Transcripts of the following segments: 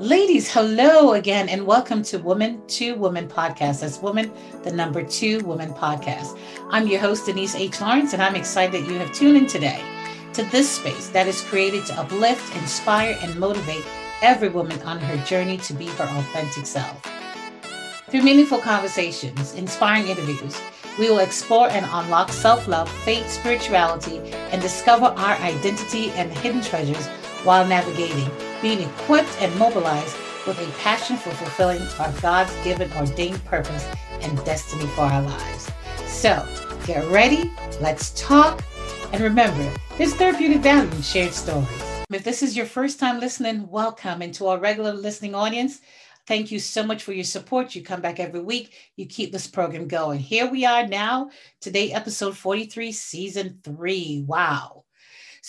Ladies, hello again, and welcome to Woman to Woman podcast. That's Woman, the number two Woman podcast. I'm your host, Denise H. Lawrence, and I'm excited that you have tuned in today to this space that is created to uplift, inspire, and motivate every woman on her journey to be her authentic self. Through meaningful conversations, inspiring interviews, we will explore and unlock self love, faith, spirituality, and discover our identity and hidden treasures while navigating being equipped and mobilized with a passion for fulfilling our God's given ordained purpose and destiny for our lives. So get ready, let's talk, and remember, there's therapeutic value in shared stories. If this is your first time listening, welcome. And to our regular listening audience, thank you so much for your support. You come back every week, you keep this program going. Here we are now, today, episode 43, season three. Wow.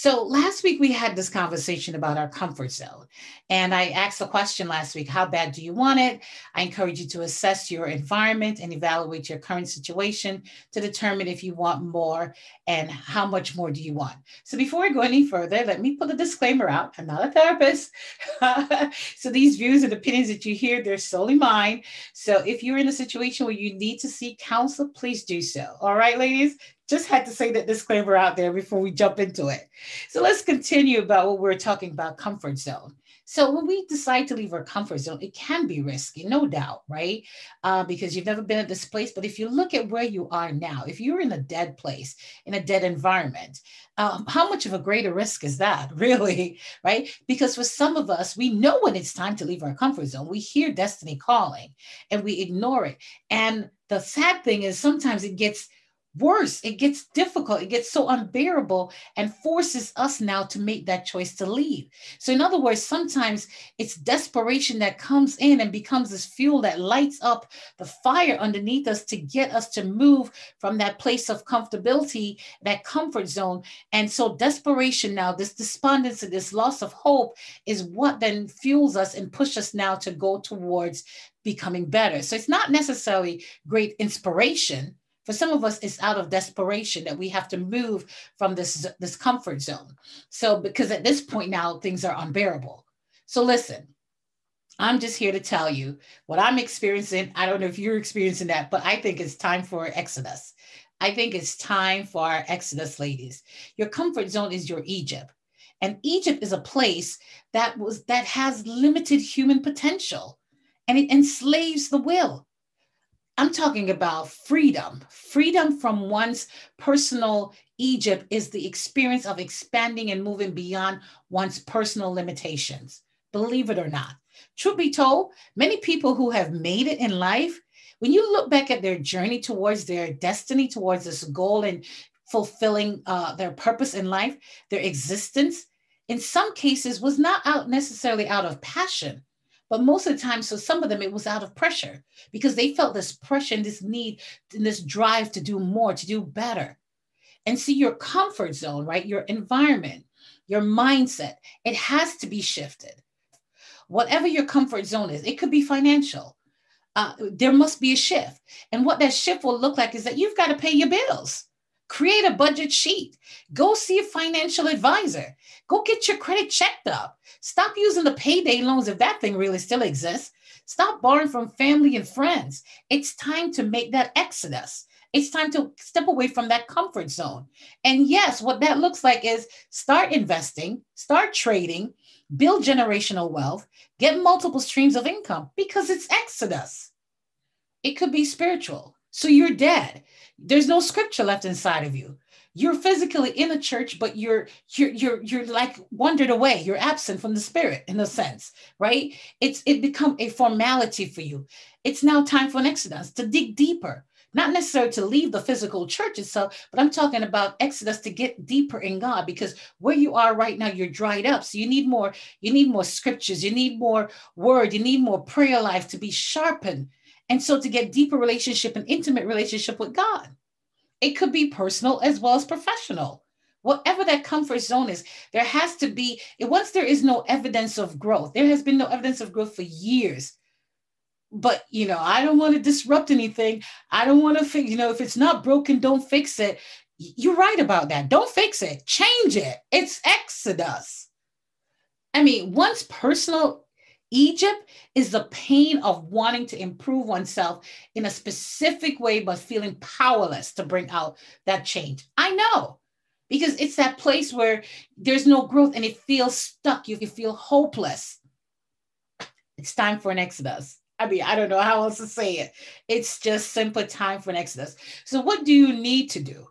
So last week we had this conversation about our comfort zone. And I asked the question last week how bad do you want it? I encourage you to assess your environment and evaluate your current situation to determine if you want more and how much more do you want. So before I go any further, let me put a disclaimer out. I'm not a therapist. so these views and opinions that you hear, they're solely mine. So if you're in a situation where you need to seek counsel, please do so. All right, ladies? Just had to say that disclaimer out there before we jump into it. So let's continue about what we're talking about comfort zone. So when we decide to leave our comfort zone, it can be risky, no doubt, right? Uh, because you've never been at this place. But if you look at where you are now, if you're in a dead place, in a dead environment, um, how much of a greater risk is that, really, right? Because for some of us, we know when it's time to leave our comfort zone. We hear destiny calling and we ignore it. And the sad thing is sometimes it gets worse. It gets difficult. It gets so unbearable and forces us now to make that choice to leave. So, in other words, sometimes it's desperation that comes in and becomes this fuel that lights up the fire underneath us to get us to move from that place of comfortability, that comfort zone. And so, desperation now, this despondency, this loss of hope is what then fuels us and pushes us now to go towards becoming better. So, it's not necessarily great inspiration for some of us, it's out of desperation that we have to move from this, this comfort zone. So, because at this point now, things are unbearable. So, listen, I'm just here to tell you what I'm experiencing. I don't know if you're experiencing that, but I think it's time for Exodus. I think it's time for our Exodus, ladies. Your comfort zone is your Egypt. And Egypt is a place that was that has limited human potential and it enslaves the will. I'm talking about freedom. Freedom from one's personal Egypt is the experience of expanding and moving beyond one's personal limitations. Believe it or not. Truth be told, many people who have made it in life, when you look back at their journey towards their destiny, towards this goal and fulfilling uh, their purpose in life, their existence, in some cases was not out necessarily out of passion, but most of the time, so some of them, it was out of pressure because they felt this pressure and this need and this drive to do more, to do better. And see your comfort zone, right? Your environment, your mindset, it has to be shifted. Whatever your comfort zone is, it could be financial. Uh, there must be a shift. And what that shift will look like is that you've got to pay your bills. Create a budget sheet. Go see a financial advisor. Go get your credit checked up. Stop using the payday loans if that thing really still exists. Stop borrowing from family and friends. It's time to make that exodus. It's time to step away from that comfort zone. And yes, what that looks like is start investing, start trading, build generational wealth, get multiple streams of income because it's exodus. It could be spiritual. So you're dead. There's no scripture left inside of you. You're physically in a church, but you're you're you're you're like wandered away. You're absent from the spirit in a sense, right? It's it become a formality for you. It's now time for an exodus to dig deeper, not necessarily to leave the physical church itself, but I'm talking about exodus to get deeper in God because where you are right now, you're dried up. So you need more, you need more scriptures, you need more word, you need more prayer life to be sharpened and so to get deeper relationship and intimate relationship with God. It could be personal as well as professional. Whatever that comfort zone is, there has to be, once there is no evidence of growth, there has been no evidence of growth for years. But, you know, I don't want to disrupt anything. I don't want to, fix, you know, if it's not broken, don't fix it. You're right about that. Don't fix it, change it. It's Exodus. I mean, once personal Egypt is the pain of wanting to improve oneself in a specific way, but feeling powerless to bring out that change. I know because it's that place where there's no growth and it feels stuck. You, you feel hopeless. It's time for an exodus. I mean, I don't know how else to say it. It's just simply time for an exodus. So, what do you need to do?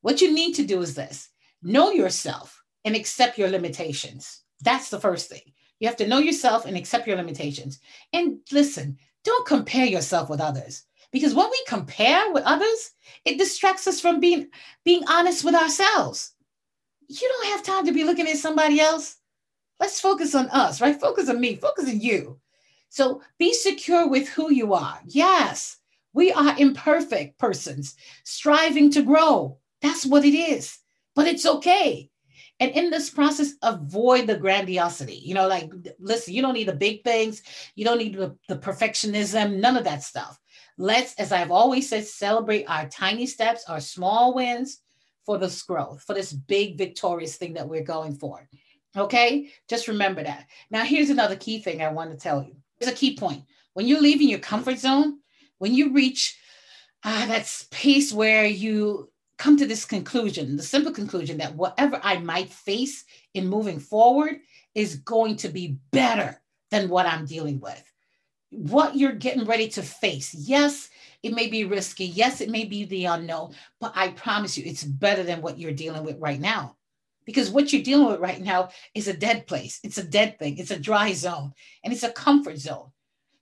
What you need to do is this know yourself and accept your limitations. That's the first thing. You have to know yourself and accept your limitations. And listen, don't compare yourself with others because when we compare with others, it distracts us from being being honest with ourselves. You don't have time to be looking at somebody else. Let's focus on us, right? Focus on me, focus on you. So be secure with who you are. Yes, we are imperfect persons striving to grow. That's what it is. But it's okay. And in this process, avoid the grandiosity. You know, like, listen, you don't need the big things. You don't need the, the perfectionism, none of that stuff. Let's, as I've always said, celebrate our tiny steps, our small wins for this growth, for this big victorious thing that we're going for. Okay, just remember that. Now, here's another key thing I want to tell you. Here's a key point. When you're leaving your comfort zone, when you reach uh, that space where you come to this conclusion, the simple conclusion that whatever I might face in moving forward is going to be better than what I'm dealing with. What you're getting ready to face. Yes, it may be risky. Yes, it may be the unknown, but I promise you it's better than what you're dealing with right now. Because what you're dealing with right now is a dead place. It's a dead thing. It's a dry zone and it's a comfort zone.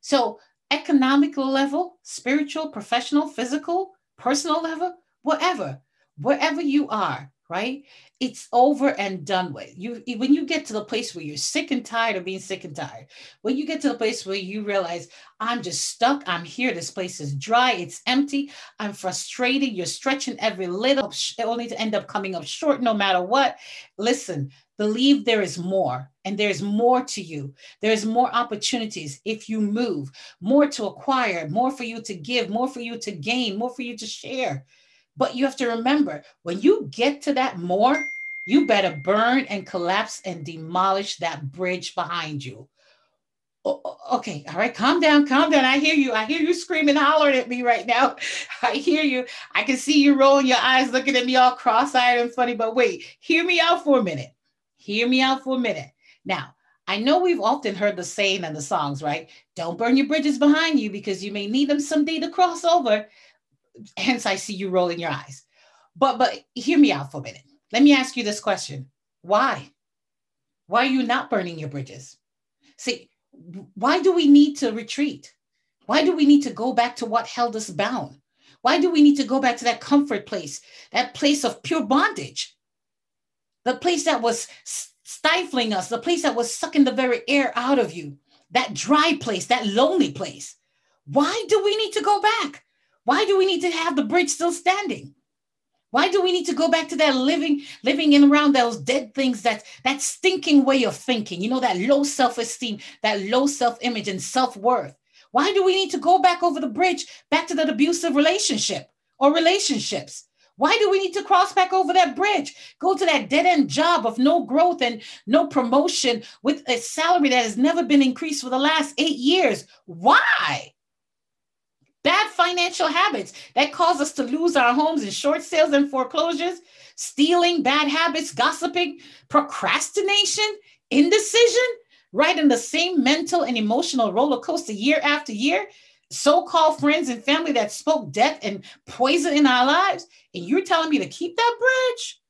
So, economical level, spiritual, professional, physical, personal level, whatever, wherever you are, right? It's over and done with. You when you get to the place where you're sick and tired of being sick and tired, when you get to the place where you realize I'm just stuck, I'm here, this place is dry, it's empty, I'm frustrated, you're stretching every little, only to end up coming up short no matter what. Listen, believe there is more and there's more to you. There's more opportunities if you move, more to acquire, more for you to give, more for you to gain, more for you to share. But you have to remember when you get to that more, you better burn and collapse and demolish that bridge behind you. okay, all right, calm down, calm down. I hear you. I hear you screaming, hollering at me right now. I hear you. I can see you rolling your eyes, looking at me all cross eyed and funny. But wait, hear me out for a minute. Hear me out for a minute. Now, I know we've often heard the saying and the songs, right? Don't burn your bridges behind you because you may need them someday to cross over hence I see you rolling your eyes. But but hear me out for a minute. Let me ask you this question. Why? Why are you not burning your bridges? See, why do we need to retreat? Why do we need to go back to what held us bound? Why do we need to go back to that comfort place, that place of pure bondage? The place that was stifling us, the place that was sucking the very air out of you, that dry place, that lonely place. Why do we need to go back? Why do we need to have the bridge still standing? Why do we need to go back to that living, living in around those dead things, that that stinking way of thinking, you know, that low self-esteem, that low self-image and self-worth? Why do we need to go back over the bridge, back to that abusive relationship or relationships? Why do we need to cross back over that bridge? Go to that dead end job of no growth and no promotion with a salary that has never been increased for the last eight years. Why? Bad financial habits that cause us to lose our homes in short sales and foreclosures, stealing, bad habits, gossiping, procrastination, indecision, right in the same mental and emotional roller coaster year after year. So called friends and family that spoke death and poison in our lives. And you're telling me to keep that bridge?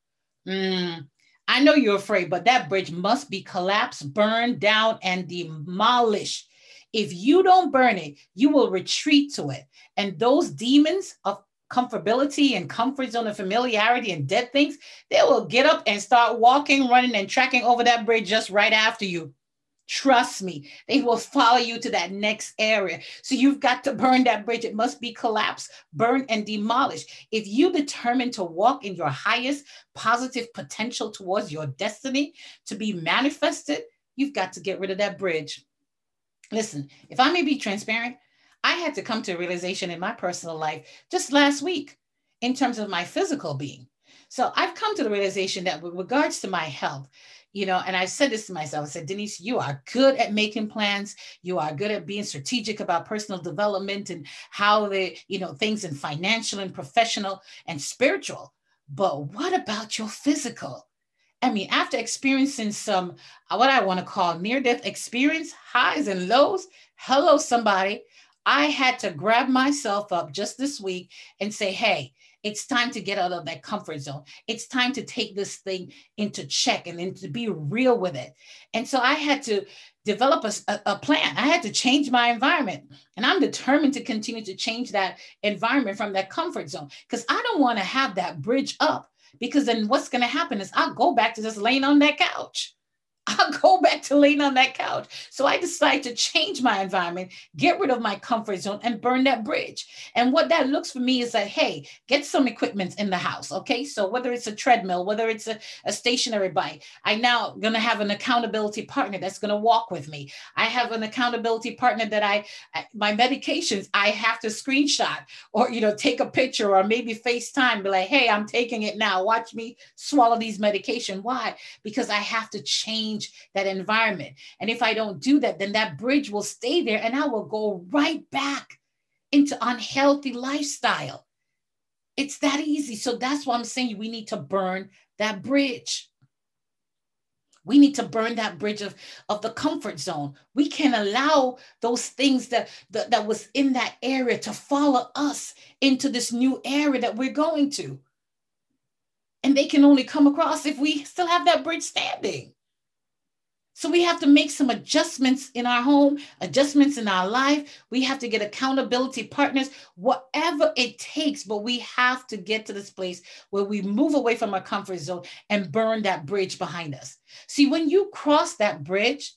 Mm, I know you're afraid, but that bridge must be collapsed, burned down, and demolished if you don't burn it, you will retreat to it. And those demons of comfortability and comfort zone and familiarity and dead things, they will get up and start walking, running, and tracking over that bridge just right after you. Trust me, they will follow you to that next area. So you've got to burn that bridge. It must be collapsed, burned, and demolished. If you determine to walk in your highest positive potential towards your destiny to be manifested, you've got to get rid of that bridge. Listen, if I may be transparent, I had to come to a realization in my personal life just last week in terms of my physical being. So I've come to the realization that with regards to my health, you know, and I said this to myself, I said, Denise, you are good at making plans. You are good at being strategic about personal development and how the, you know, things in financial and professional and spiritual. But what about your physical? I mean, after experiencing some, uh, what I want to call near death experience, highs and lows, hello, somebody. I had to grab myself up just this week and say, hey, it's time to get out of that comfort zone. It's time to take this thing into check and then to be real with it. And so I had to develop a, a, plan. I had to change my environment. And I'm determined to continue to change that environment from that comfort zone because I don't want to have that bridge up because then what's going to happen is I'll go back to just laying on that couch. I'll go back to laying on that couch. So I decided to change my environment, get rid of my comfort zone, and burn that bridge. And what that looks for me is that, hey, get some equipment in the house. Okay. So whether it's a treadmill, whether it's a, a stationary bike, I now gonna have an accountability partner that's gonna walk with me. I have an accountability partner that I, my medications, I have to screenshot or you know, take a picture or maybe FaceTime, be like, hey, I'm taking it now. Watch me swallow these medication. Why? Because I have to change change that environment. And if I don't do that, then that bridge will stay there and I will go right back into unhealthy lifestyle. It's that easy. So that's why I'm saying we need to burn that bridge. We need to burn that bridge of, of the comfort zone. We can allow those things that, that, that was in that area to follow us into this new area that we're going to. And they can only come across if we still have that bridge standing. So we have to make some adjustments in our home, adjustments in our life. We have to get accountability partners, whatever it takes. But we have to get to this place where we move away from our comfort zone and burn that bridge behind us. See, when you cross that bridge,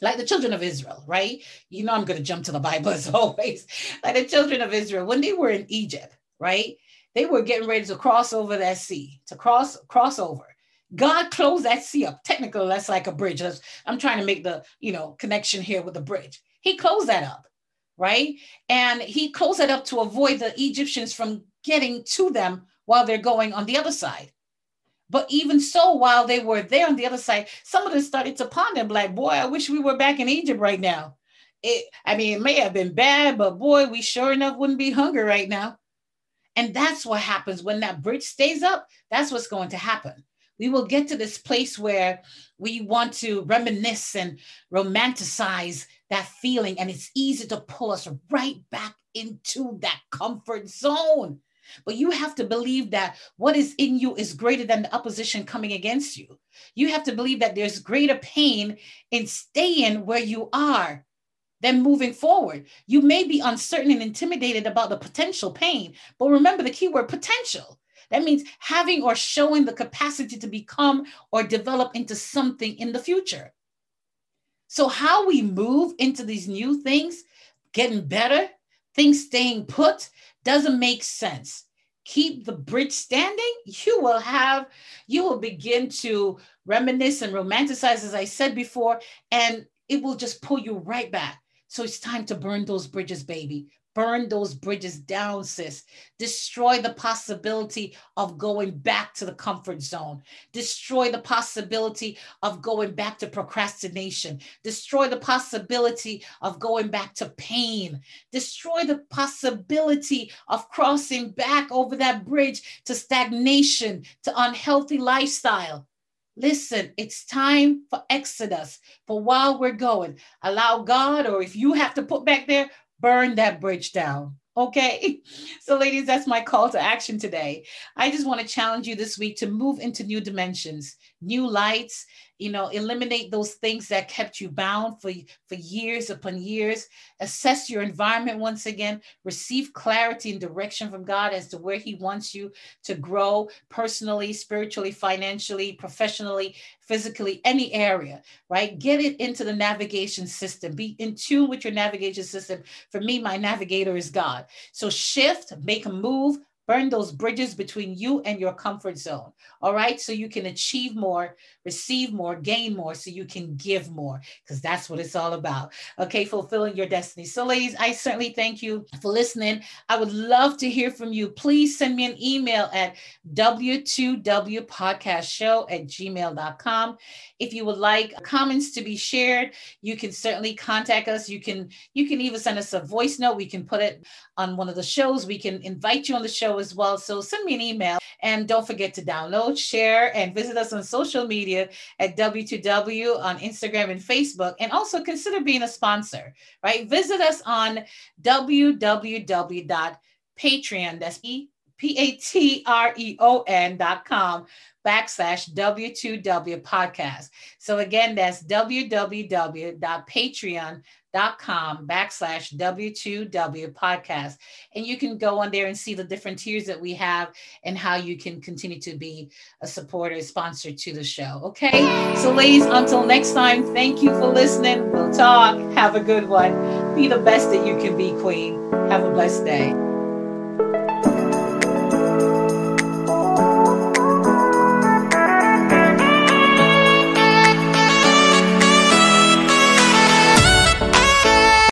like the children of Israel, right? You know, I'm going to jump to the Bible as always. Like the children of Israel, when they were in Egypt, right? They were getting ready to cross over that sea, to cross cross over. God closed that sea up. Technically, that's like a bridge. I'm trying to make the you know connection here with the bridge. He closed that up, right? And he closed it up to avoid the Egyptians from getting to them while they're going on the other side. But even so, while they were there on the other side, some of them started to ponder, like, boy, I wish we were back in Egypt right now. It, I mean, it may have been bad, but boy, we sure enough wouldn't be hungry right now. And that's what happens when that bridge stays up. That's what's going to happen we will get to this place where we want to reminisce and romanticize that feeling. And it's easy to pull us right back into that comfort zone. But you have to believe that what is in you is greater than the opposition coming against you. You have to believe that there's greater pain in staying where you are than moving forward. You may be uncertain and intimidated about the potential pain, but remember the key word potential. That means having or showing the capacity to become or develop into something in the future. So, how we move into these new things, getting better, things staying put, doesn't make sense. Keep the bridge standing, you will have, you will begin to reminisce and romanticize, as I said before, and it will just pull you right back. So it's time to burn those bridges, baby. Burn those bridges down, sis. Destroy the possibility of going back to the comfort zone. Destroy the possibility of going back to procrastination. Destroy the possibility of going back to pain. Destroy the possibility of crossing back over that bridge to stagnation, to unhealthy lifestyle. Listen, it's time for Exodus. For while we're going, allow God, or if you have to put back there, burn that bridge down. Okay. So, ladies, that's my call to action today. I just want to challenge you this week to move into new dimensions, new lights, you know, eliminate those things that kept you bound for, for years upon years. Assess your environment once again. Receive clarity and direction from God as to where He wants you to grow personally, spiritually, financially, professionally, physically, any area, right? Get it into the navigation system. Be in tune with your navigation system. For me, my navigator is God. So shift, make a move, burn those bridges between you and your comfort zone. All right. So you can achieve more, receive more, gain more, so you can give more, because that's what it's all about. Okay. Fulfilling your destiny. So, ladies, I certainly thank you for listening. I would love to hear from you. Please send me an email at w2wpodcastshow at gmail.com. If you would like comments to be shared, you can certainly contact us. You can you can even send us a voice note. We can put it on one of the shows. We can invite you on the show as well. So send me an email and don't forget to download, share, and visit us on social media at W2W on Instagram and Facebook. And also consider being a sponsor, right? Visit us on www.patreon. That's E P A T R E O N dot com backslash W2W podcast. So again, that's www.patreon.com backslash W2W podcast. And you can go on there and see the different tiers that we have and how you can continue to be a supporter, sponsor to the show. Okay. So, ladies, until next time, thank you for listening. We'll talk. Have a good one. Be the best that you can be, Queen. Have a blessed day.